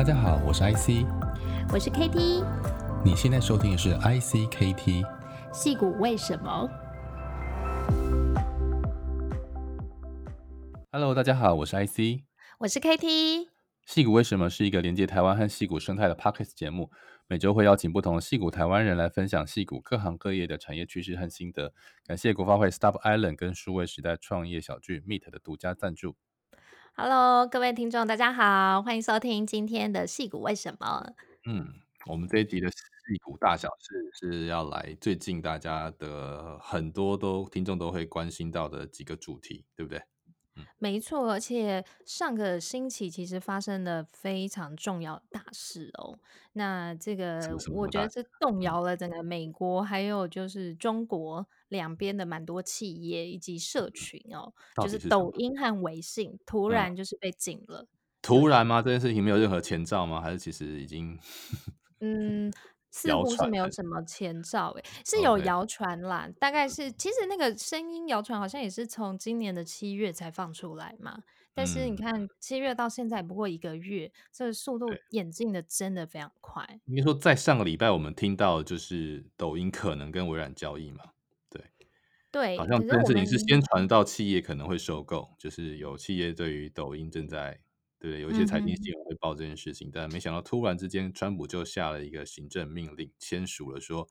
大家好，我是 IC，我是 KT，你现在收听的是 ICKT。矽谷为什么？Hello，大家好，我是 IC，我是 KT。矽谷为什么是一个连接台湾和矽谷生态的 Podcast 节目，每周会邀请不同的矽谷台湾人来分享矽谷各行各业的产业趋势和心得。感谢国发会 Stop Island 跟数位时代创业小聚 Meet 的独家赞助。Hello，各位听众，大家好，欢迎收听今天的戏骨为什么？嗯，我们这一集的戏骨大小事是要来最近大家的很多都听众都会关心到的几个主题，对不对？没错，而且上个星期其实发生了非常重要的大事哦。那这个我觉得是动摇了整个美国还有就是中国两边的蛮多企业以及社群哦，是就是抖音和微信突然就是被禁了。嗯、突然吗？这件事情没有任何前兆吗？还是其实已经？嗯。似乎是没有什么前兆，诶，是有谣传啦。Okay. 大概是其实那个声音谣传好像也是从今年的七月才放出来嘛。但是你看七月到现在不过一个月，嗯、这个速度演进的真的非常快。应该说，在上个礼拜我们听到就是抖音可能跟微软交易嘛，对对，好像这件事情是先传到企业可能会收购，就是有企业对于抖音正在。对，有一些财经新闻会报这件事情，嗯、但没想到突然之间，川普就下了一个行政命令，签署了说，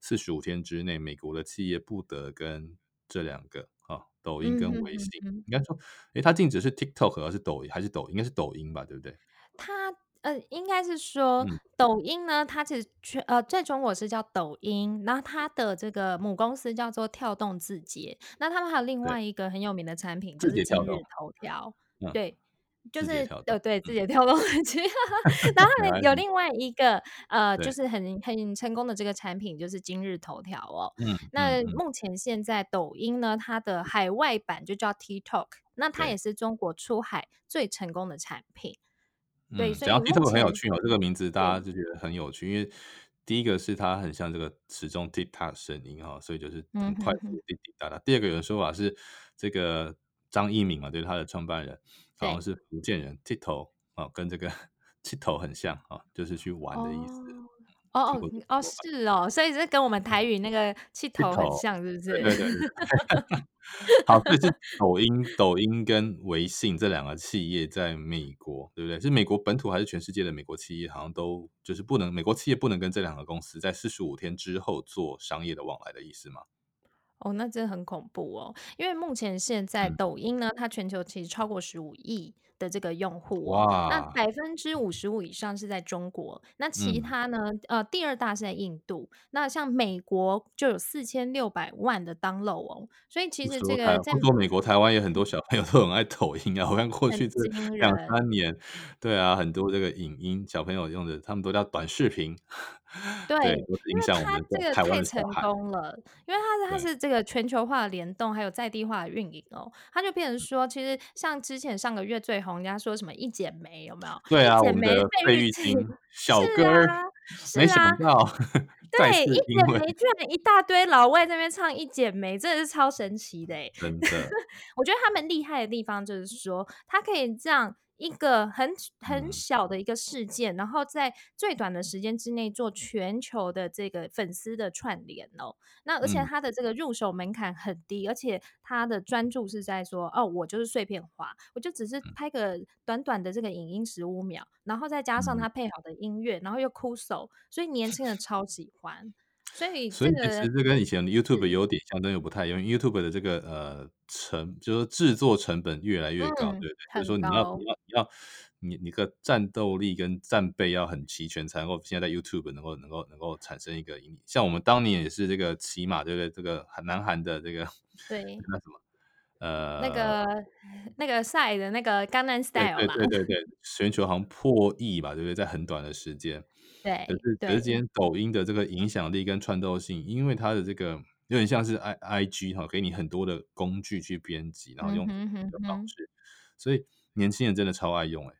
四十五天之内，美国的企业不得跟这两个啊，抖音跟微信，嗯、应该说，诶，它禁止是 TikTok 还是抖音，还是抖，应该是抖音吧，对不对？它呃，应该是说、嗯、抖音呢，它其实全呃，在中国是叫抖音，然后它的这个母公司叫做跳动字节，那他们还有另外一个很有名的产品，就是今日。头条，对。嗯就是呃对字节跳动的机，然后有另外一个呃，就是很很成功的这个产品，就是今日头条哦。嗯，那目前现在抖音呢，它的海外版就叫 TikTok，那它也是中国出海最成功的产品。对，嗯、所以 TikTok 很有趣哦，这个名字大家就觉得很有趣，因为第一个是它很像这个时钟 TikTok 声音哈，所以就是很快滴滴答答。第二个有的说法是这个张一鸣嘛，对，他的创办人。好像是福建人，TikTok 啊，跟这个 TikTok 很像啊，就是去玩的意思。哦哦哦，是哦，所以是跟我们台语那个 TikTok 很像，是不是？对对对。好，这是抖音、抖音跟微信这两个企业在美国，对不对？是美国本土还是全世界的美国企业？好像都就是不能，美国企业不能跟这两个公司在四十五天之后做商业的往来的意思吗？哦，那真的很恐怖哦！因为目前现在抖音呢，它全球其实超过十五亿的这个用户，哇，那百分之五十五以上是在中国，那其他呢，嗯、呃，第二大是在印度，那像美国就有四千六百万的 download 哦，所以其实这个在美国、台湾也很多小朋友都很爱抖音啊，我看过去这两三年，对啊，很多这个影音小朋友用的，他们都叫短视频。对，对，因为它这个太成功了，因为它它是这个全球化的联动，还有在地化的运营哦，它就变成说，其实像之前上个月最红，人家说什么一剪梅有没有？对啊，我们的费玉清小哥儿，没想到，对，一剪梅居然一大堆老外在那边唱一剪梅，真的是超神奇的，真的。我觉得他们厉害的地方就是说，他可以这样。一个很很小的一个事件，嗯，然后在最短的时间之内做全球的这个粉丝的串联哦。那而且他的这个入手门槛很低，嗯，而且他的专注是在说哦，我就是碎片化，我就只是拍个短短的这个影音十五秒，然后再加上他配好的音乐，然后又酷手，所以年轻人超喜欢。所以，所以其实这跟以前的 YouTube 有点相当又不太一样。YouTube 的这个呃成，就是制作成本越来越高，嗯、对不对？就是说你要你要你要你你个战斗力跟战备要很齐全，才能够现在在 YouTube 能够能够能够产生一个影。像我们当年也是这个骑马，对不对？这个南韩的这个 对那什么呃那个那个赛的那个 Gangnam Style 嘛，对对对 对，全球好像破亿吧，对不对？在很短的时间。对，可是可是今天抖音的这个影响力跟穿透性，因为它的这个有点像是 I I G 哈，给你很多的工具去编辑，然后用的方式，嗯哼哼哼，所以年轻人真的超爱用哎。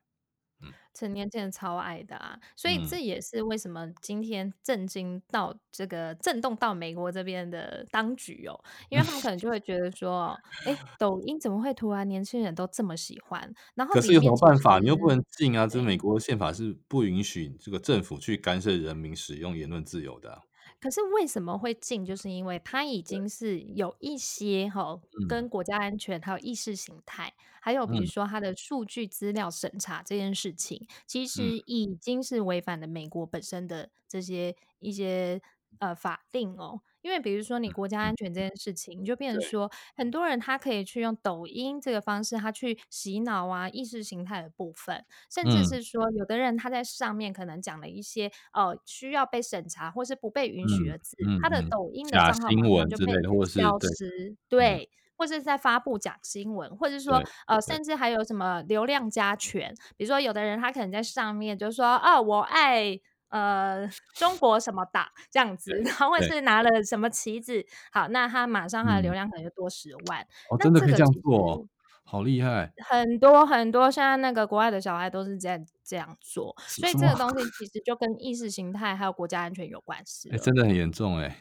成年轻人超爱的啊，所以这嗯也是为什么今天震惊到这个震动到美国这边的当局哦，因为他们可能就会觉得说，哎，抖音怎么会突然年轻人都这么喜欢？然后可是有什么办法？你又不能禁啊！这美国宪法是不允许这个政府去干涉人民使用言论自由的啊。可是为什么会禁？就是因为它已经是有一些哈，跟国家安全还有意识形态，嗯、还有比如说它的数据资料审查这件事情，嗯、其实已经是违反了美国本身的这些一些呃法令哦。因为比如说你国家安全这件事情，你就变成说很多人他可以去用抖音这个方式，他去洗脑啊意识形态的部分，甚至是说有的人他在上面可能讲了一些呃需要被审查或是不被允许的字，他的抖音的账号马上就被消失，对，或是在发布假新闻，或者说呃甚至还有什么流量加权，比如说有的人他可能在上面就说啊我爱。呃，中国什么党这样子，然后或者是拿了什么旗子，好，那他马上他的流量可能就多十万。嗯、哦，真的可以这样做，哦，好厉害！很多很多，现在那个国外的小孩都是这样这样做，所以这个东西其实就跟意识形态还有国家安全有关系。哎，真的很严重哎。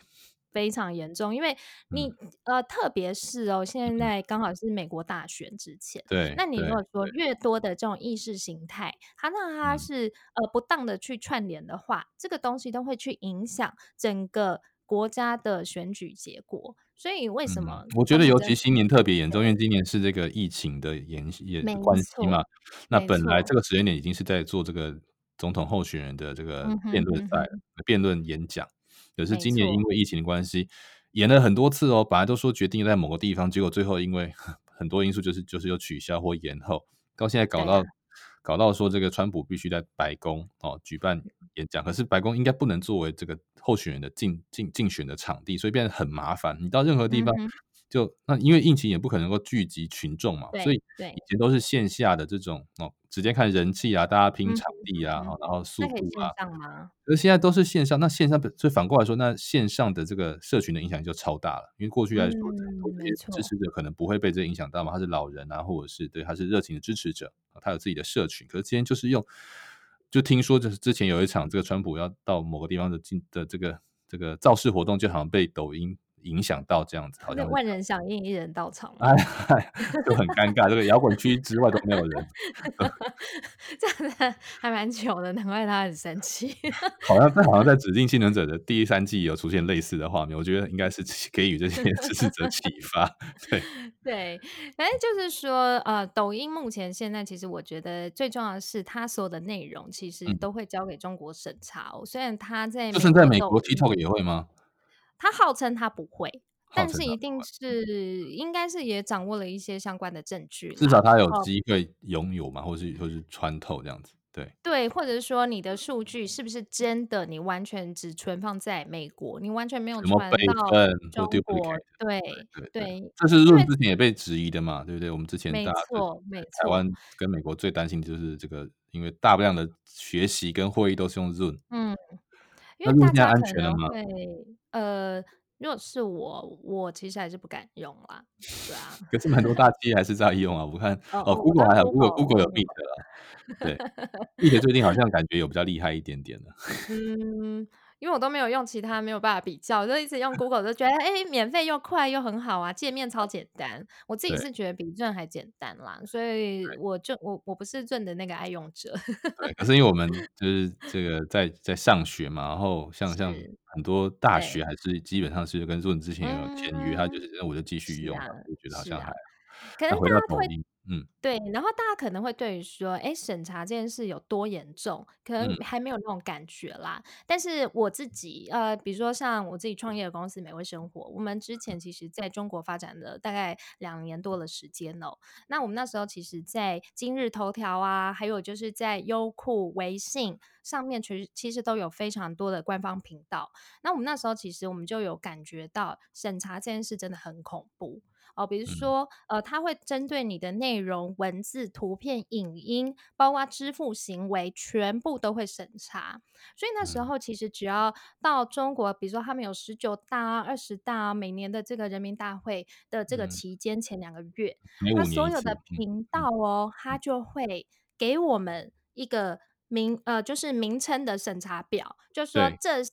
非常严重，因为你、嗯、呃，特别是哦，现在刚好是美国大选之前，对，那你如果说越多的这种意识形态，它让它是、嗯、呃不当的去串联的话，这个东西都会去影响整个国家的选举结果。所以为什么？嗯、我觉得尤其今年特别严重，因为今年是这个疫情的延延关系嘛。那本来这个时间点已经是在做这个总统候选人的这个辩论赛、辩论演讲。可是今年因为疫情的关系，延了很多次哦。本来都说决定在某个地方，结果最后因为很多因素，就是就是又取消或延后，到现在搞到、啊、搞到说这个川普必须在白宫哦举办演讲。可是白宫应该不能作为这个候选人的竞竞竞选的场地，所以变得很麻烦。你到任何地方就，就、嗯、那因为疫情也不可能够聚集群众嘛，所以以前都是线下的这种哦。直接看人气啊，大家拼场地啊，嗯、然后速度啊。那现在都是线上，那线上所以反过来说，那线上的这个社群的影响就超大了。因为过去来说，这些支持者可能不会被这影响到嘛，他是老人啊，或者是对他是热情的支持者，他有自己的社群。可是今天就是用，就听说就是之前有一场这个川普要到某个地方的进的这个这个造势活动，就好像被抖音。影响到这样子，好像万人响应，一人到场，哎，就很尴尬。这个摇滚区之外都没有人，这样子还蛮糗的，难怪他很生气。好像在好像在《指定幸存者》的第三季有出现类似的画面，我觉得应该是给予这些支持者启发。对 对，反正就是说，呃，抖音目前现在其实我觉得最重要的是，它所有的内容其实都会交给中国审查哦。嗯、虽然它在就是在美国 TikTok 也会吗？他号称他不会，但是一定是应该是也掌握了一些相关的证据，至少他有机会拥有嘛，或是或是穿透这样子，对对，或者是说你的数据是不是真的？你完全只存放在美国，你完全没有传到中国，对对对，这是 Zoom 之前也被质疑的嘛，对不对？我们之前没错没错，台湾跟美国最担心的就是这个，因为大量的学习跟会议都是用 Zoom，嗯。因为大家安全了吗？对，呃，如果是我，我其实还是不敢用啦，对啊。可是蛮多大企业还是在用啊，我看哦，Google 还好，Google Google 有 Meet 了，对，Meet 最近好像 感觉有比较厉害一点点的。嗯。因为我都没有用其他，没有办法比较，就一直用 Google，就觉得哎，免费又快又很好啊，界面超简单。我自己是觉得比 Zoom 还简单啦，所以我就我我不是 Zoom 的那个爱用者。对，可是因为我们就是这个在在上学嘛，然后 像像很多大学还是基本上是跟 Zoom 之前有签约，他就是那我就继续用，就觉得好像还。可能大家会，嗯，对，然后大家可能会对于说，哎，审查这件事有多严重，可能还没有那种感觉啦。嗯、但是我自己，呃，比如说像我自己创业的公司美味生活，我们之前其实在中国发展了大概两年多的时间哦。那我们那时候其实，在今日头条啊，还有就是在优酷、微信上面，其实其实都有非常多的官方频道。那我们那时候其实我们就有感觉到审查这件事真的很恐怖。哦，比如说，呃，它会针对你的内容、文字、图片、影音，包括支付行为，全部都会审查。所以那时候其实只要到中国，比如说他们有十九大、二十大，每年的这个人民大会的这个期间前两个月，那所有的频道哦，它就会给我们一个名呃，就是名称的审查表，就说这些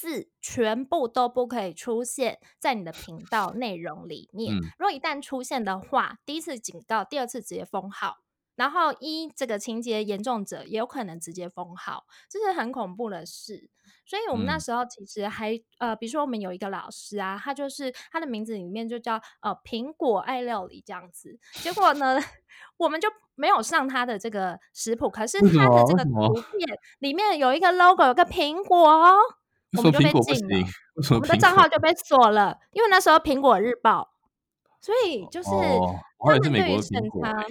字全部都不可以出现在你的频道内容里面。嗯、如果一旦出现的话，第一次警告，第二次直接封号。然后一这个情节严重者也有可能直接封号，这是很恐怖的事。所以我们那时候其实还、嗯、呃，比如说我们有一个老师啊，他就是他的名字里面就叫呃苹果爱料理这样子。结果呢，我们就没有上他的这个食谱，可是他的这个图片里面有一个 logo，有个苹果哦，我们就被禁了，我们的账号就被锁了，因为那时候苹果日报，所以就是他们对于审查。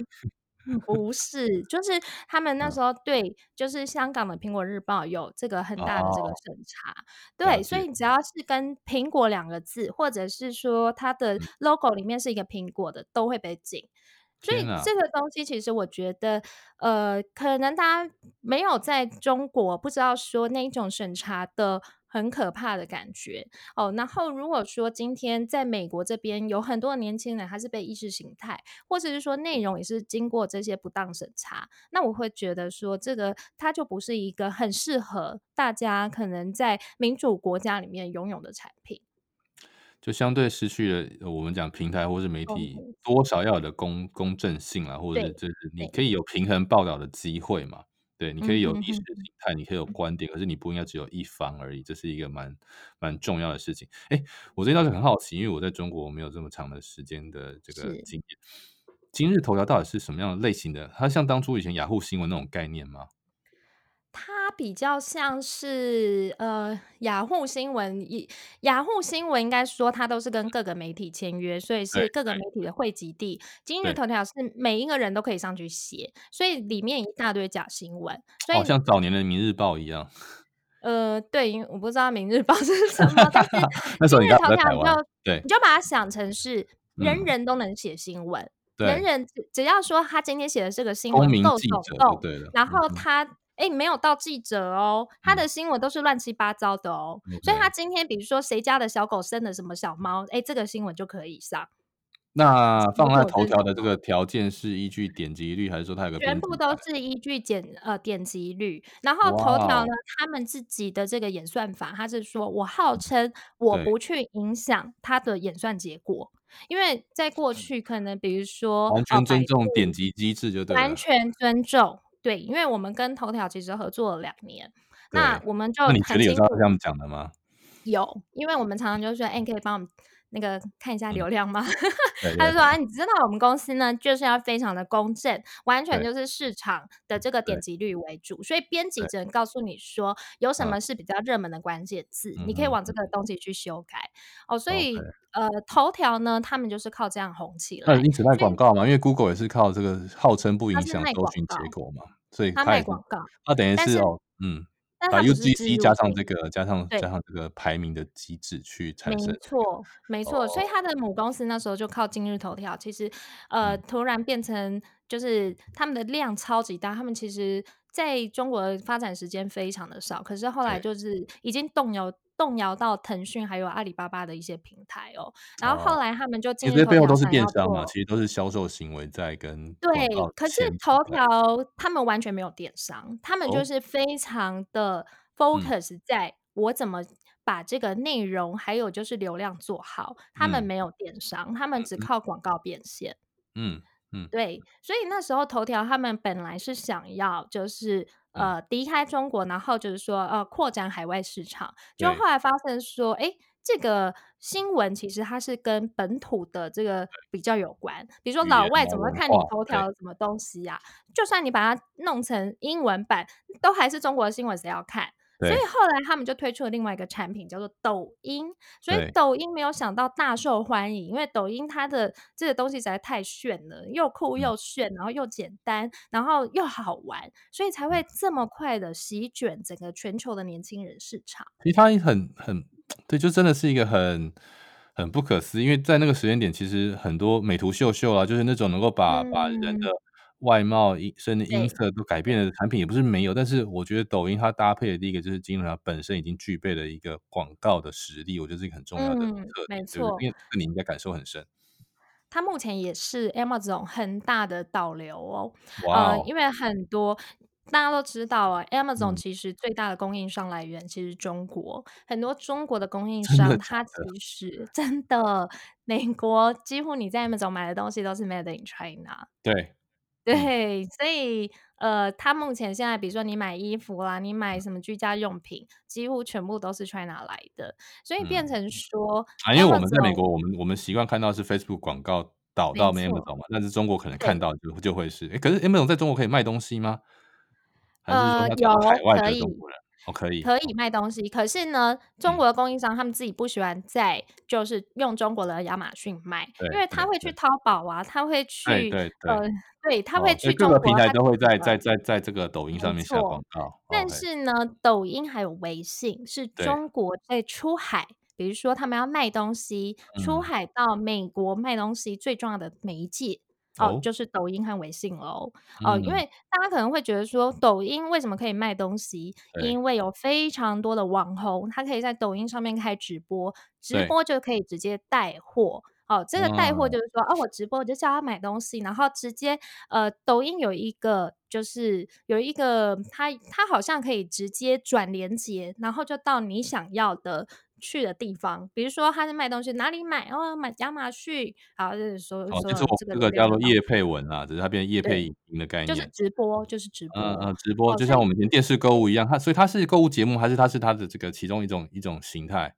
不是，就是他们那时候对，就是香港的《苹果日报》有这个很大的这个审查，哦、对，所以只要是跟“苹果”两个字，或者是说它的 logo 里面是一个苹果的，都会被禁。所以这个东西，其实我觉得，呃，可能大家没有在中国不知道说那一种审查的。很可怕的感觉哦。然后，如果说今天在美国这边有很多的年轻人，他是被意识形态，或者是说内容也是经过这些不当审查，那我会觉得说，这个它就不是一个很适合大家可能在民主国家里面拥有的产品，就相对失去了我们讲平台或是媒体多少要有的公公正性啊，或者就是你可以有平衡报道的机会嘛。对，你可以有意识形态，你可以有观点，可是你不应该只有一方而已，这是一个蛮蛮重要的事情。哎，我这倒是很好奇，因为我在中国没有这么长的时间的这个经验。今日头条到底是什么样的类型的？它像当初以前雅虎新闻那种概念吗？它比较像是呃雅虎新闻，雅虎新闻应该说它都是跟各个媒体签约，所以是各个媒体的汇集地。今日头条是每一个人都可以上去写，所以里面一大堆假新闻，所以好像早年的《明日报》一样。呃，对，因为我不知道《明日报》是什么，但是 今日头条你就对，你就把它想成是人人都能写新闻，嗯、人人只只要说他今天写的这个新闻够耸动，然后他。嗯哎，没有到记者哦，他的新闻都是乱七八糟的哦，嗯、所以他今天比如说谁家的小狗生了什么小猫，哎，这个新闻就可以上。那放在头条的这个条件是依据点击率，还是说它有个全部都是依据点呃点击率？然后头条呢，他们自己的这个演算法，他是说我号称我不去影响它的演算结果，因为在过去可能比如说完全尊重点击机制就对了，完全尊重。对，因为我们跟头条其实合作了两年，那我们就你觉得有照这样讲的吗？有，因为我们常常就说，哎，你可以帮我们那个看一下流量吗？嗯、他就说，啊，你知道我们公司呢，就是要非常的公正，完全就是市场的这个点击率为主，所以编辑只能告诉你说，有什么是比较热门的关键字，你可以往这个东西去修改。哦，所以。呃，头条呢，他们就是靠这样红起来。那因此卖广告嘛，因为 Google 也是靠这个号称不影响搜寻结果嘛，所以他卖广告。那等于是哦，嗯，把 UGC 加上这个，加上加上这个排名的机制去产生。没错，没错。所以他的母公司那时候就靠今日头条，其实呃，突然变成就是他们的量超级大，他们其实在中国的发展时间非常的少，可是后来就是已经动摇。动摇到腾讯还有阿里巴巴的一些平台哦，然后后来他们就今日头条，其实背后都是电商嘛，其实都是销售行为在跟对，可是头条他们完全没有电商，他们就是非常的 focus 在我怎么把这个内容还有就是流量做好，他们没有电商，他们只靠广告变现，嗯嗯，对，所以那时候头条他们本来是想要就是。呃，离开中国，然后就是说，呃，扩展海外市场。就后来发现说，哎，这个新闻其实它是跟本土的这个比较有关。比如说，老外怎么会看你头条什么东西呀？就算你把它弄成英文版，都还是中国的新闻，谁要看？所以后来他们就推出了另外一个产品，叫做抖音。所以抖音没有想到大受欢迎，因为抖音它的这个东西实在太炫了，又酷又炫，然后又简单，然后又好玩，所以才会这么快的席卷整个全球的年轻人市场。其实它很很对，就真的是一个很很不可思议，因为在那个时间点，其实很多美图秀秀啊，就是那种能够把、嗯、把人的。外貌、音声的音色都改变的产品也不是没有，但是我觉得抖音它搭配的第一个就是今日头条本身已经具备了一个广告的实力，我觉得是一个很重要的特点。嗯、没错，因为你应该感受很深。它目前也是 Amazon 很大的导流哦，哇因为很多。大家都知道啊，Amazon 嗯其实最大的供应商来源其实中国，很多中国的供应商，它其？实真的，美国几乎你在 Amazon 买的东西都是 Made in China。对，嗯对，所以呃，它目前现在，比如说你买衣服啦，你买什么居家用品，几乎全部都是 China 来的，所以变嗯。成说啊，因为我们在美 Amazon 国，我们我们习惯看到是 Facebook 广告导到 Amazon 嘛，但是中国可能看到就就会是，诶，可是 Amazon 在中国可以卖东西吗？还是说呃，他找到海外有可以。的中国人？哦，可以，可以卖东西，可是呢，中国的供应商他们自己不喜欢在就是用中国的亚马逊卖，因为他会去淘宝啊，他会去对对对，呃，对，他会去哦、各个平台都会在在在在这个抖音上面下广告。但是呢，抖音还有微信是中国在出海，比如说他们要卖东西，出海到美国卖东西最重要的媒介。哦，就是抖音和微信喽。哦、嗯，因为大家可能会觉得说，抖音为什么可以卖东西？因为有非常多的网红，他可以在抖音上面开直播，直播就可以直接带货。哦，这个带货就是说，哦，我直播我就叫他买东西，然后直接呃，抖音有一个就是有一个，他他好像可以直接转连接，然后就到你想要的。去的地方，比如说他在卖东西，哪里买？哦，买亚马逊，好，就是说，哦，就是我这个叫做叶配文啦，只是它变成叶配影音的概念，就是直播，就是直播，嗯嗯，直播，就像我们以前电视购物一样，它所以它是购物节目，还是它是它的这个其中一种一种形态？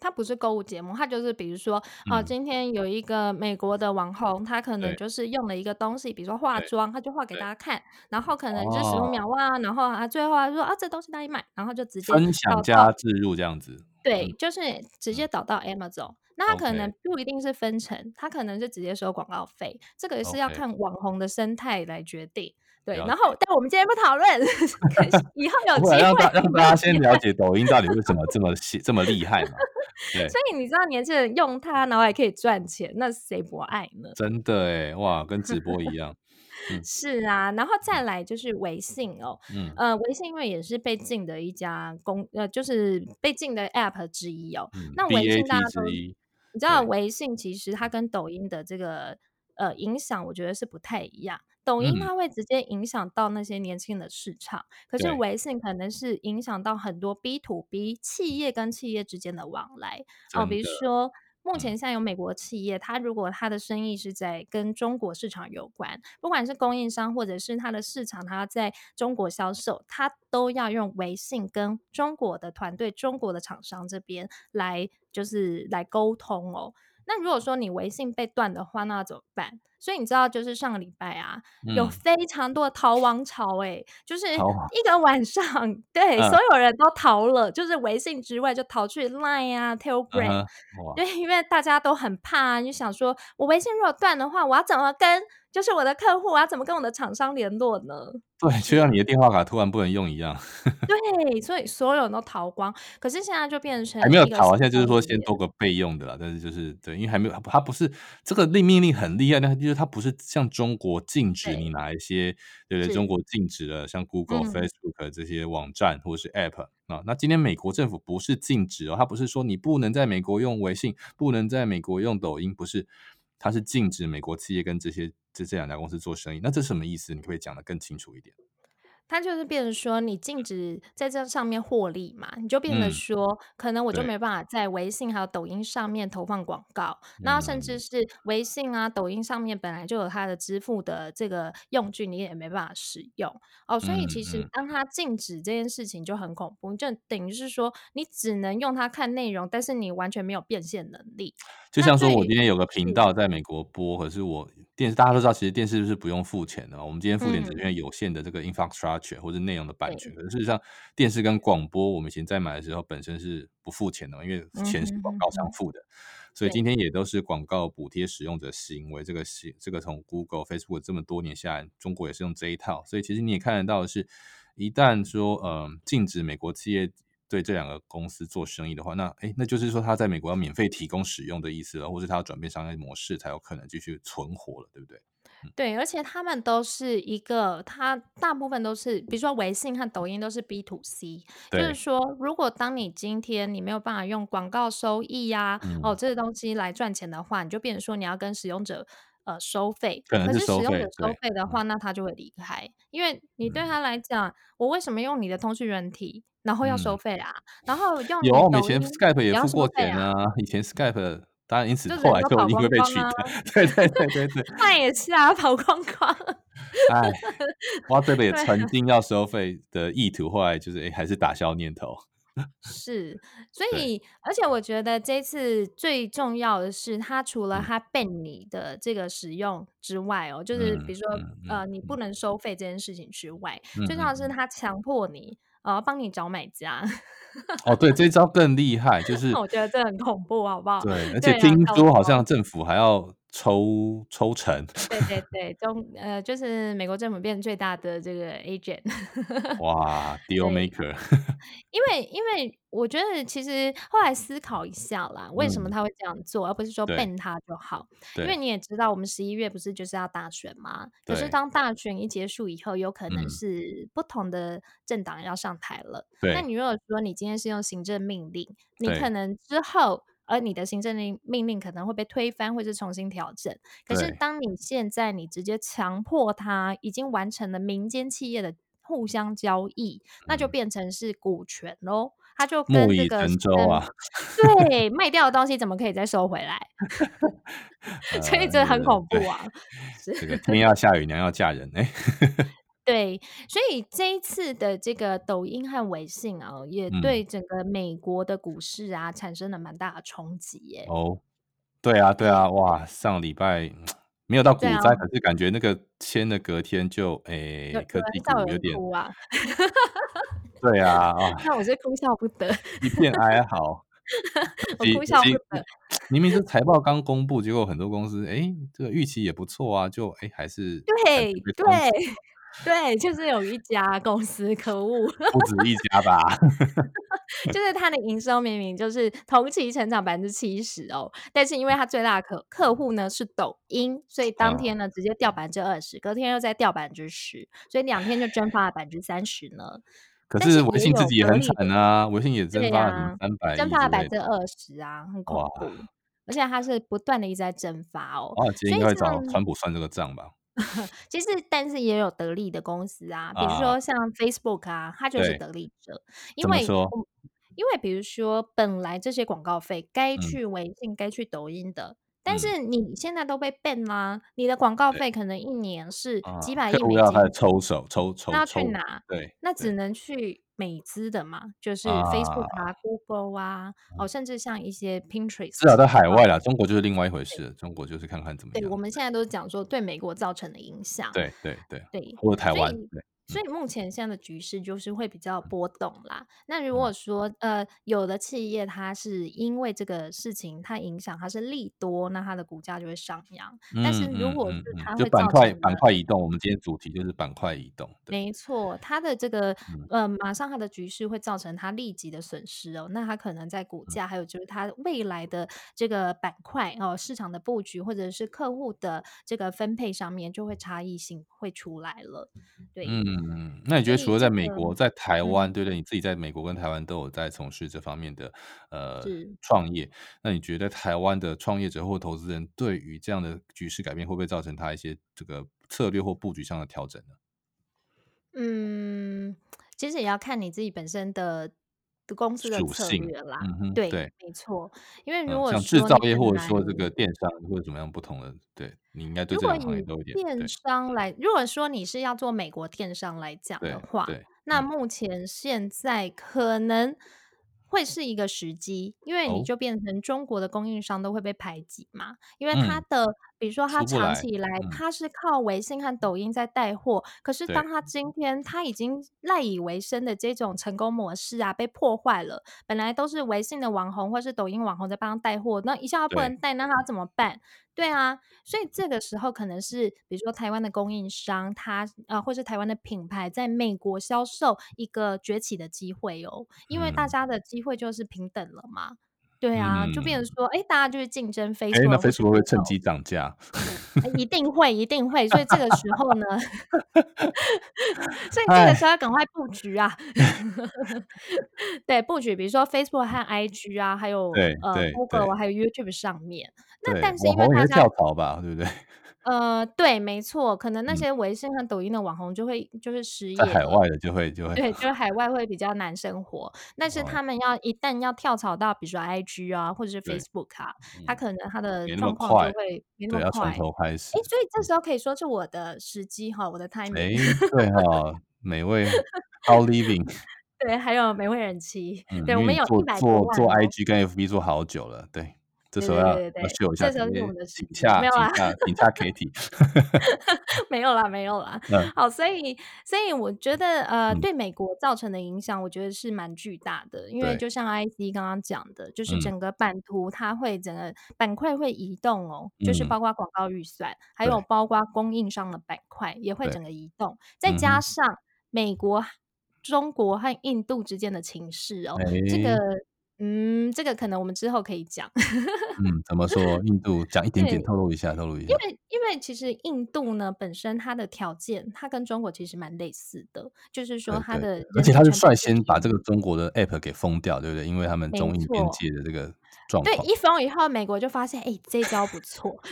它不是购物节目，它就是比如说，哦、嗯。呃，今天有一个美国的网红，他可能就是用了一个东西，比如说化妆，他就画给大家看，然后可。能就十五秒哇、哦，然后啊，最后他说啊，这东西哪里买，然后就直接分享加置入这样子，对，就是直接导到 Amazon，、嗯、那他可能不一定是分成，他可能就直接收广告费，这个是要看网红的生态来决定。对，然后但我们今天不讨论，以后有 机会让大让大家先了解抖音到底为什么这么这么厉害嘛。对，所以你知道年轻人用它，然后还可以赚钱，那谁不爱呢？真的哎，哇，跟直播一样。嗯、是啊，然后再来就是微信哦，嗯，呃，微信因为也是被禁的一家公，呃，就是被禁的 App 之一哦。嗯、那微信大家都，你知道微信其实它跟抖音的这个呃影响，我觉得是不太一样。抖音它会直接影响到那些年轻的市场，嗯、可是微信可能是影响到很多 B to B 企业跟企业之间的往来。哦，比如说目前现在有美国企业，它如果它的生意是在跟中国市场有关，不管是供应商或者是它的市场，它在中国销售，它都要用微信跟中国的团队、中国的厂商这边来就是来沟通哦。那如果说你微信被断的话，那怎么办？所以你知道，就是上个礼拜啊，嗯、有非常多的逃亡潮、欸，哎，就是一个晚上，对、嗯，所有人都逃了，就是微信之外就逃去 Line 啊、Telegram，、嗯、对，因为大家都很怕，就想说我微信如果断的话，我要怎么跟？就是我的客户，我要怎么跟我的厂商联络呢？对，就像你的电话卡突然不能用一样。对，所以所有人都逃光。可是现在就变成还没有逃啊，现在就是说先多个备用的啦。但是就是对，因为还没有，它不是这个令命令很厉害，但就是它不是像中国禁止你哪一些，对不对，对？中国禁止了像 Google、嗯、Facebook 这些网站或者是 App 啊。那今天美国政府不是禁止哦，它不是说你不能在美国用微信，不能在美国用抖音，不是。它是禁止美国企业跟这些这这两家公司做生意，那这什么意思？你可不可以讲的更清楚一点？它就是变成说，你禁止在这上面获利嘛，你就变得说、嗯，可能我就没办法在微信还有抖音上面投放广告，那甚至是微信啊、抖音上面本来就有它的支付的这个用具，你也没办法使用哦。所以其实当它禁止这件事情就很恐怖，就等于是说你只能用它看内容，但是你完全没有变现能力。就像说我今天有个频道在美国播，可是我电视大家都知道，其实电视是不用付钱的，我们今天付点只是因为有限的这个 infrastructure。或者内容的版权，可是事实上，电视跟广播，我们以前在买的时候本身是不付钱的，因为钱是广告商付的，所以今天也都是广告补贴使用者行为。这个是这个从 Google、Facebook 这么多年下来，中国也是用这一套，所以其实你也看得到的是，一旦说呃禁止美国企业对这两个公司做生意的话，那诶那就是说他在美国要免费提供使用的意思了，或者他要转变商业模式才有可能继续存活了，对不对？对，而且他们都是一个，他大部分都是，比如说微信和抖音都是 B to C，就是说，如果当你今天你没有办法用广告收益呀、啊嗯，哦，这些东西来赚钱的话，你就变成说你要跟使用者。呃收费，可能是收使用者收费的话，那他就会离开，因为你对他来讲，嗯、我为什么用你的通讯软体，然后要收费啊？嗯、然后用有我们以前 Skype 也付过钱啊，以前 Skype 当然因此后来就因为被取代，对对对对对，那 也是啊，跑光光。哎，哇，这个也曾经要收费的意图，后来就是哎，还是打消念头。是，所以而且我觉得这次最重要的是，它除了它 ban 你的这个使用之外哦，就是比如说呃，你不能收费这件事情之外，最重要的是它强迫你呃帮你找买家。哦，对，这招更厉害，就 是我觉得这很恐怖，好不好？对，而且听说好像政府还要。抽抽成，对对对，中呃就是美国政府变成最大的这个 agent，哇，deal maker，因为因为我觉得其实后来思考一下啦，为什么他会这样做，嗯、而不是说 ban 他就好？因为你也知道，我们十一月不是就是要大选吗？可是当大选一结束以后，有可能是不同的政党要上台了。那你如果说你今天是用行政命令，你可能之后。而你的行政令命令可能会被推翻，或是重新调整。可是，当你现在你直接强迫他已经完成了民间企业的互相交易，嗯、那就变成是股权喽。他就跟这个对，卖掉的东西怎么可以再收回来？所以这很恐怖啊！这个天要下雨，娘要嫁人哎。对，所以这一次的这个抖音和微信啊，也对整个美国的股市啊、嗯、产生了蛮大的冲击耶。哦，对啊，对啊，哇，上礼拜没有到股灾，啊、可是感觉那个签的隔天就诶，科技股有点哭啊。对啊，那我是哭笑不得，一片哀嚎。我哭笑不得，明明是财报刚公布，结果很多公司诶，这个预期也不错啊，就诶还是对对。对，就是有一家公司，可恶，不止一家吧？就是它的营收明明就是同期成长百分之七十哦，但是因为它最大的客客户呢是抖音，所以当天呢直接掉百分之二十，隔天又再掉百分之十，所以两天就蒸发了百分之三十呢。可是微信自己也很惨啊，微信也蒸发了三百，蒸发了百分之二十啊，很恐怖。而且它是不断的一直在蒸发哦。啊，今天应该找川普算这个账吧？其实，但是也有得利的公司啊，比如说像 Facebook 啊，它就是得利者。因为因为比如说，本来这些广告费该去微信、该去抖音的，但是你现在都被 ban 啦，你的广告费可能一年是几百亿美金，要他抽手抽抽，那要去哪？对，那只能去。美资的嘛，就是 Facebook 啊、Google 啊，哦，甚至像一些 Pinterest，至少在海外啦，中国就是另外一回事。中国就是看看怎么样。对，我们现在都是讲说对美国造成的影响。对对对对，或者台湾。所以目前现在的局势就是会比较波动啦。那如果说呃有的企业它是因为这个事情它影响它是利多，那它的股价就会上扬。但是如果是它会板块板块移动，我们今天主题就是板块移动。没错，它的这个呃马上它的局势会造成它立即的损失哦。那它可能在股价还有就是它未来的这个板块哦市场的布局或者是客户的这个分配上面就会差异性会出来了。对，嗯。嗯，那你觉得除了在美国，在台湾，对不对？你自己在美国跟台湾都有在从事这方面的呃创业，那你觉得台湾的创业者或投资人对于这样的局势改变，会不会造成他一些这个策略或布局上的调整呢？嗯，其实也要看你自己本身的。公司的策略啦，嗯、对，对没错。因为如果像制造业或者说这个电商或者怎么样不同的，对，你应该对这个行业都有点。电商来，如果说你是要做美国电商来讲的话，那目前现在可能。会是一个时机，因为你就变成中国的供应商都会被排挤嘛，因为它的，嗯、比如说他长期以来他是靠微信和抖音在带货，嗯、可是当他今天他已经赖以为生的这种成功模式啊被破坏了，本来都是微信的网红或是抖音网红在帮他带货，那一下他不能带，那他怎么办？对啊，所以这个时候可能是，比如说台湾的供应商，他呃，或是台湾的品牌在美国销售一个崛起的机会哦，因为大家的机会就是平等了嘛。对啊，就变成说，哎，大家就是竞争 Facebook，哎，那 Facebook 会趁机涨价，一定会，一定会。所以这个时候呢，所以这个时候要赶快布局啊，对，布局，比如说 Facebook 和 IG 啊，还有呃 Google 还有 YouTube 上面。那但是因为大家跳槽吧，对不对？呃，对，没错，可能那嗯。些微信和抖音的网红就会就是失业了。在海外的就会就会。对，就 是海外会比较难生活。但是他们要一旦要跳槽到比如说 IG 啊，或者是 Facebook 啊，他可能他的状况就会没那么快。对，要从头开始。哎，所以这时候可以说是我的时机哈，我的 timing。哎，对哈，每位，all living。对，还有美味人妻。嗯、对，我们有一百多万、哦、做做 IG 跟 FB 做好久了，对。这时候要对对对对要秀一下，这时候是我们的请洽，没有啦，请洽，请洽 Kitty。没有啦，没有啦。嗯、好，所以所以我觉得呃、嗯，对美国造成的影响，我觉得是蛮巨大的。因为就像 IC 刚刚讲的，就是整个版图它会整个板块会移动哦，嗯、就是包括广告预算，还有包括供应商的板块也会整个移动。再加上美国、中国和印度之间的情势哦，这个。嗯，这个可能我们之后可以讲。嗯，怎么说？印度讲一点点，透露一下，透露一下。因为因为其实印度呢，本身它的条件，它跟中国其实蛮类似的，就是说它的，而且它是率先把这个中国的 app 给封掉，对不对？因为他们中印边界的这个状况。对，一封以后，美国就发现，哎，这招不错。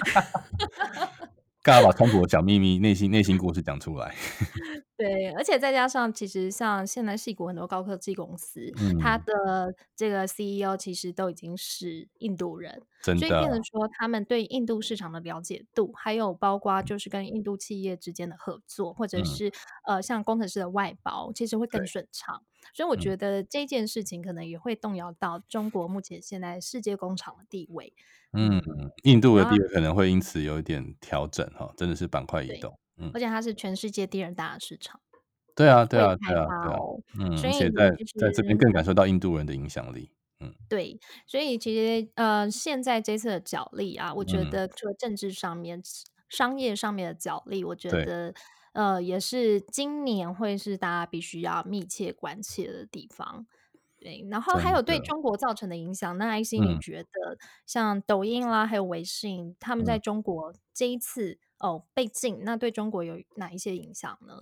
干嘛把川普的小秘密、内心内心故事讲出来。对，而且再加上，其实像现在戏股很多高科技公司，嗯，它的这个 CEO 其实都已经是印度人，真，所以变成说他们对印度市场的了解度，还有包括就是跟印度企业之间的合作，或者是、嗯、呃像工程师的外包，其实会更顺畅。所以我觉得这件事情可能也会动摇到中国目前现在世界工厂的地位。嗯，印度的地位可能会因此有一点调整哈，真的是板块移动。嗯，而且它是全世界第二大的市场。对啊，对啊，对啊，对啊。嗯，所以在在这边更感受到印度人的影响力。嗯，对，所以其实呃，现在这次的角力啊，我觉得除了政治上面、嗯、商业上面的角力，我觉得呃，也是今年会是大家必须要密切关切的地方。对，然后还有对中国造成的影响，那 IC 你觉得像抖音啦，还有微信，他们在中国这一次、嗯、哦被禁，那对中国有哪一些影响呢？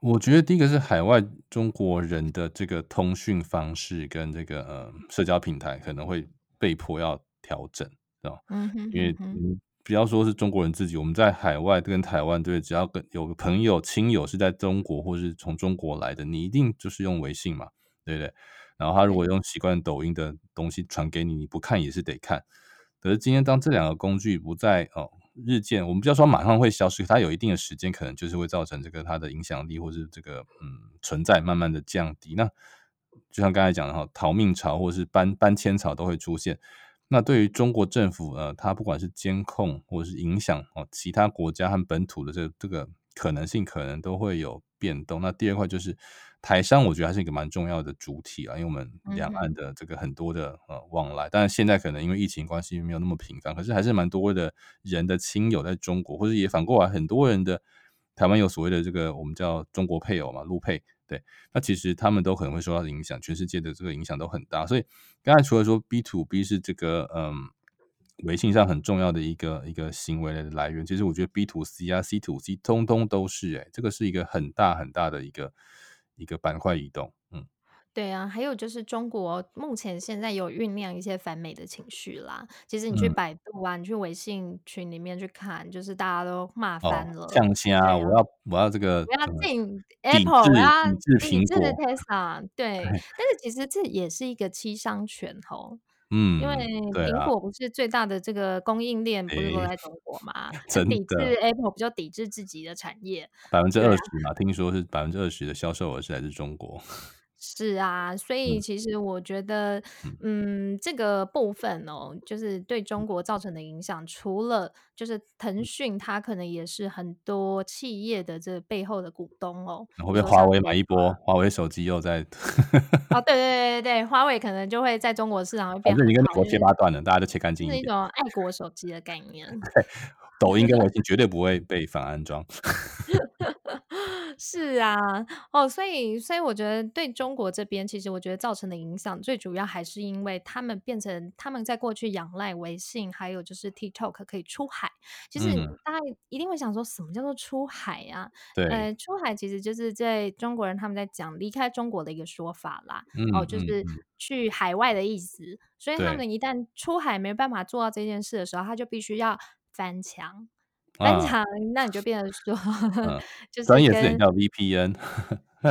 我觉得第一个是海外中国人的这个通讯方式跟这个呃社交平台可能会被迫要调整，是吧？嗯哼，因为嗯，不要说是中国人自己，我们在海外跟台湾对，只要跟有个朋友亲友是在中国或是从中国来的，你一定就是用微信嘛，对不对？然后他如果用习惯抖音的东西传给你，你不看也是得看。可是今天当这两个工具不在哦日渐，我们不要说马上会消失，它有一定的时间，可能就是会造成这个它的影响力或是这个嗯存在慢慢的降低。那就像刚才讲的哈，逃命潮或是搬搬迁潮都会出现。那对于中国政府呃，它不管是监控或是影响哦其他国家和本土的这个、这个可能性，可能都会有变动。那第二块就是。台商我觉得还是一个蛮重要的主体啊，因为我们两岸的这个很多的呃往来，当然现在可能因为疫情关系没有那么频繁，可是还是蛮多的人的亲友在中国，或者也反过来很多人的台湾有所谓的这个我们叫中国配偶嘛，陆配，对，那其实他们都可能会受到影响，全世界的这个影响都很大，所以刚才除了说 B to B 是这个嗯微信上很重要的一个一个行为的来源，其实我觉得 B to C 啊 C to C 通通都是诶、欸，这个是一个很大很大的一个。一个板块移动，嗯，对啊，还有就是中国目前现在有酝酿一些反美的情绪啦。其实你去百度啊，嗯、你去微信群里面去看，就是大家都骂翻了。像虾、啊，我要我要这个，我要进 Apple 啊，抵制苹果，Tesla。对，但是其实这也是一个七伤拳吼。嗯，因为苹果不是最大的这个供应链，不是都在中国嘛？抵制 Apple 比较抵制自己的产业？百分之二十嘛，听说是百分之二十的销售额是来自中国。是啊，所以其实我觉得，嗯，嗯，这个部分哦，就是对中国造成的影响，除了就是腾讯，它可能也是很多企业的这背后的股东哦。会不会华为买一波？华为手机又在？哦，对 对对对，华为可能就会在中国市场会变。反正你跟美国切八段了，大家都切干净一点。是一种爱国手机的概念。对，抖音跟微信绝对不会被反安装。是啊，哦，所以，所以我觉得对中国这边，其实我觉得造成的影响最主要还是因为他们变成他们在过去仰赖微信，还有就是 TikTok 可以出海。其实大家一定会想说，什么叫做出海啊？对，呃，出海其实就是在中国人他们在讲离开中国的一个说法啦。嗯，哦，就是去海外的意思。嗯，所以他们一旦出海没办法做到这件事的时候，他就必须要翻墙。翻墙，那你就变成说，嗯，就是专业字眼叫 VPN。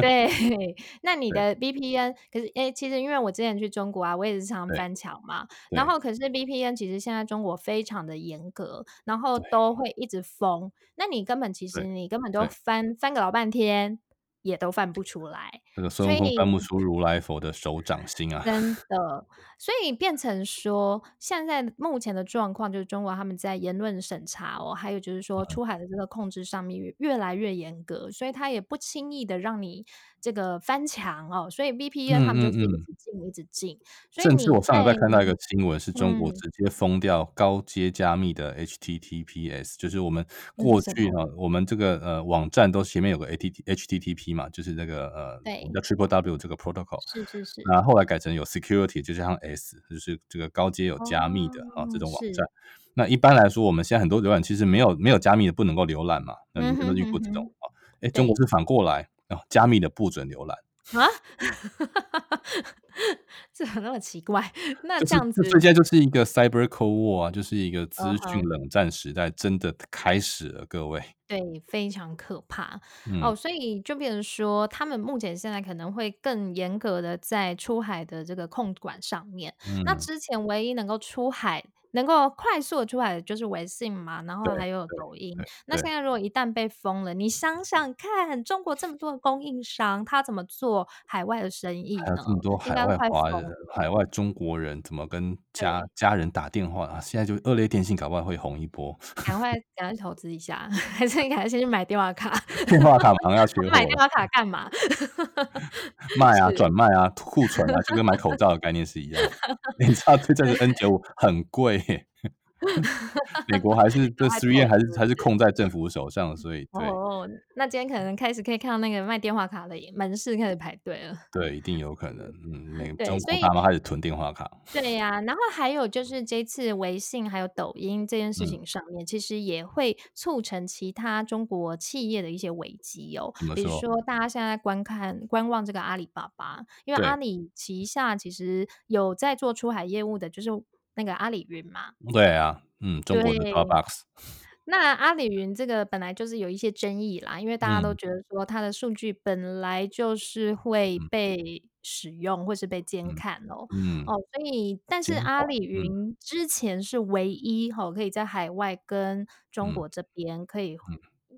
对，那你的 VPN 可是哎，其实因为我之前去中国啊，我也是常翻墙嘛。然后可是 VPN 其实现在中国非常的严格，然后都会一直封。那你根本其实你根本都翻翻个老半天。也都翻不出来，这个孙悟空翻不出如来佛的手掌心啊！真 的，所以变成说，现在目前的状况就是中国他们在言论审查哦，还有就是说出海的这个控制上面越来越严格，所以他也不轻易的让你。这个翻墙哦，所以 VPN 他们就是一直进、嗯嗯、一直进，甚至我上礼拜看到一个新闻，是中国直接封掉高阶加密的 HTTPS，、嗯、就是我们过去哈，我们这个呃网站都前面有个 HTTP 嘛，就是那个呃，对，叫 Triple W 这个 protocol，是是是，那后，来改成有 Security，就像 S，就是这个高阶有加密的啊、哦、这种网站。那一般来说，我们现在很多浏览器是没有没有加密的不能够浏览嘛，那你们都遇过这种啊？哎、嗯，中国是反过来。啊，加密的不准浏览啊！这很那么奇怪？那这样子，这现在就是一个 cyber cold war 啊，就是一个资讯冷战时代，真的开始了，各位。对，非常可怕、嗯、哦。所以就变成说，他们目前现在可能会更严格的在出海的这个控管上面。嗯、那之前唯一能够出海。能够快速的出来的就是微信嘛，然后还有抖音。那现在如果一旦被封了，你想想看，中国这么多的供应商，他怎么做海外的生意呢？还有这么多海外华人、海外中国人，怎么跟家家人打电话啊？现在就恶劣电信搞不好会红一波，赶快赶快投资一下，还是你赶快先去买电话卡？电话卡马上要缺货，买电话卡干嘛？卖啊，转卖啊，库存啊，就跟买口罩的概念是一样。你知道，这这个 N 九五很贵。美国还是这 3M 还是还是控在政府手上，所以对。哦，那今天可能开始可以看到那个卖电话卡的门市开始排队了。对，一定有可能。嗯，那个中国他们开始囤电话卡。对呀、啊，然后还有就是这次微信还有抖音这件事情上面，嗯、其实也会促成其他中国企业的一些危机哦。比如说，大家现在观看观望这个阿里巴巴，因为阿里旗下其实有在做出海业务的，就是。那个阿里云嘛，对啊，嗯，中国的 Dropbox。那阿里云这个本来就是有一些争议啦，因为大家都觉得说它的数据本来就是会被使用或是被监看哦，嗯，哦，所以但是阿里云之前是唯一哈可以在海外跟中国这边可以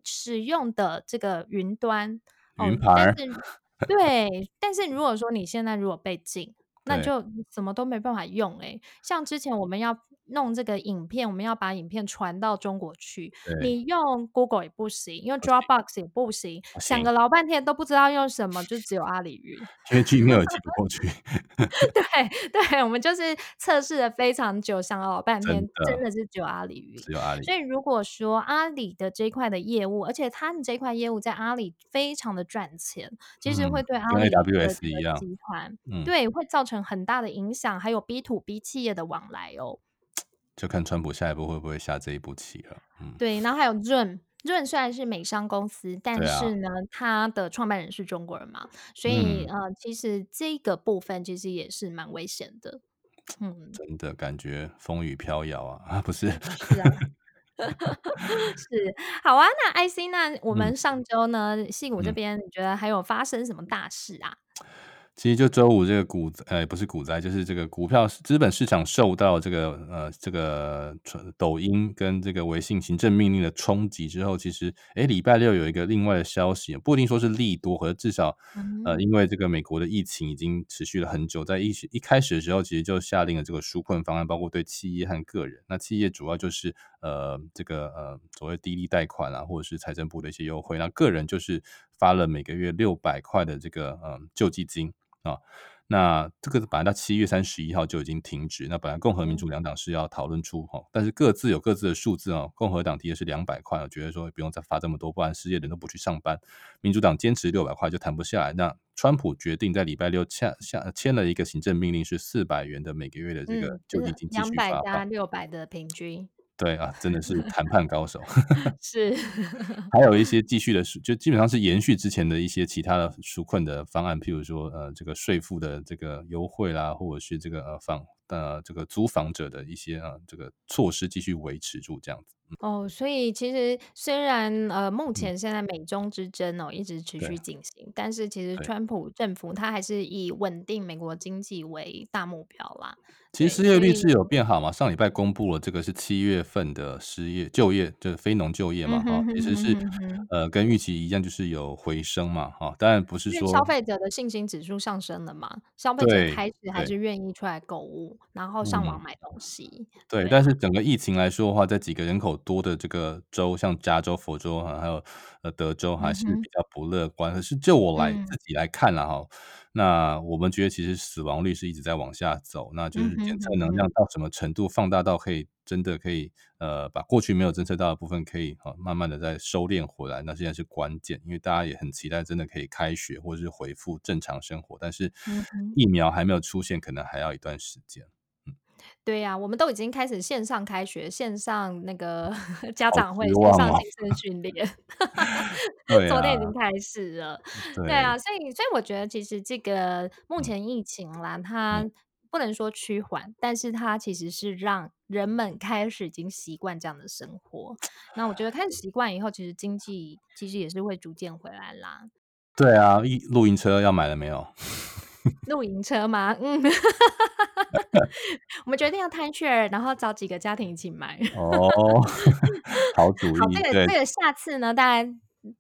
使用的这个云端云盘，对，但是如果说你现在如果被禁。那就什么都没办法用哎、欸，像之前我们要弄这个影片，我们要把影片传到中国去，你用 Google 也不行，用 Dropbox 也不行，想个老半天都不知道用什么，就只有阿里云，因 为 Gmail 也寄不过去。对对，我们就是测试了非常久，想了老半天，真的，真的是只有阿里云，只有阿里。所以如果说阿里的这一块的业务，而且他们这一块业务在阿里非常的赚钱，其实会对阿里的 AWS 一样集团，对，会造成很大的影响，还有 B to B 企业的往来哦。就看川普下一步会不会下这一步棋了。嗯，对，然后还有润润虽然是美商公司，但是呢，它、啊、的创办人是中国人嘛，所以、嗯、呃，其实这个部分其实也是蛮危险的。嗯，真的感觉风雨飘摇啊啊，不是？是啊，是好啊。那 IC，那我们上周呢，矽谷这边你觉得还有发生什么大事啊？其实就周五这个股，呃，不是股灾，就是这个股票资本市场受到这个呃这个抖音跟这个微信行政命令的冲击之后，其实诶礼拜六有一个另外的消息，不一定说是利多，或者至少呃因为这个美国的疫情已经持续了很久，在一一开始的时候，其实就下令了这个纾困方案，包括对企业和个人。那企业主要就是呃这个呃所谓低利贷款啊，或者是财政部的一些优惠，那个人就是发了每个月六百块的这个呃救济金。啊，那这个本来到七月三十一号就已经停止。那本来共和民主两党是要讨论出哈，但是各自有各自的数字啊。共和党提的是两百块，我觉得说不用再发这么多，不然失业人都不去上班。民主党坚持六百块就谈不下来。那川普决定在礼拜六签下签了一个行政命令，是四百元的每个月的这个救济金继续发放，两百加六百的平均。对啊，真的是谈判高手。是，还有一些继续的，就基本上是延续之前的一些其他的纾困的方案，譬如说呃这个税负的这个优惠啦，或者是这个呃房呃这个租房者的一些啊这个措施继续维持住这样子。哦，所以其实虽然呃，目前现在美中之争哦一直持续进行，但是其实川普政府他还是以稳定美国经济为大目标啦。其实失业率是有变好嘛？上礼拜公布了这个是七月份的失业就业，就是非农就业嘛，哈、嗯，其实是呃跟预期一样，就是有回升嘛，哈，当然不是说消费者的信心指数上升了嘛，消费者开始还是愿意出来购物，然后上网买东西。对，对，但是整个疫情来说的话，在几个人口多的这个州，像加州、佛州啊还有呃德州，还是比较不乐观。可是就我来自己来看了哈。那我们觉得，其实死亡率是一直在往下走，那就是检测能量到什么程度，放大到可以真的可以呃，把过去没有侦测到的部分，可以哈慢慢的再收敛回来。那现在是关键，因为大家也很期待真的可以开学或者是恢复正常生活，但是疫苗还没有出现，可能还要一段时间。对呀、啊，我们都已经开始线上开学，线上那个 家长会，线上新生训练，昨天已经开始了。对啊，所以所以我觉得，其实这个目前疫情啦，它不能说趋缓，但是它其实是让人们开始已经习惯这样的生活。那我觉得开始习惯以后，其实经济其实也是会逐渐回来啦。对啊，露营车要买了没有？露营车吗？嗯。我们决定要 timeshare，然后找几个家庭一起买。哦，好主意。好，这个这个下次呢，大家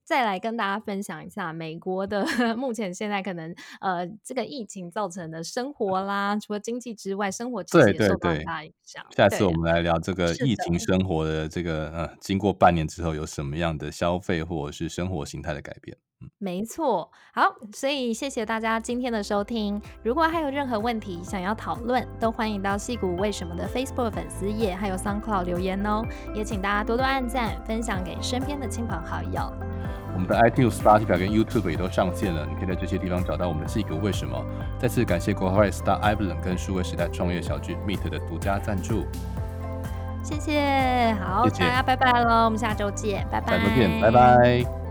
再来跟大家分享一下美国的 目前现在可能呃这个疫情造成的生活啦，除了经济之外，生活其实也受到很大影响。下次我们来聊这个疫情生活的这个呃，经过半年之后有什么样的消费或者是生活形态的改变。没错，好，所以谢谢大家今天的收听。如果还有任何问题想要讨论，都欢迎到矽谷为什么的 Facebook 粉丝页还有 SoundCloud 留言哦。也请大家多多按赞，分享给身边的亲朋好友。我们的 iTunes、Spotify 跟 YouTube 也都上线了，你可以在这些地方找到我们的矽谷为什么。再次感谢国华 Star Evelyn 跟数位时代创业小聚 Meet 的独家赞助。谢谢，好，谢谢大家拜拜喽，我们下周见，拜拜。下周见，拜拜。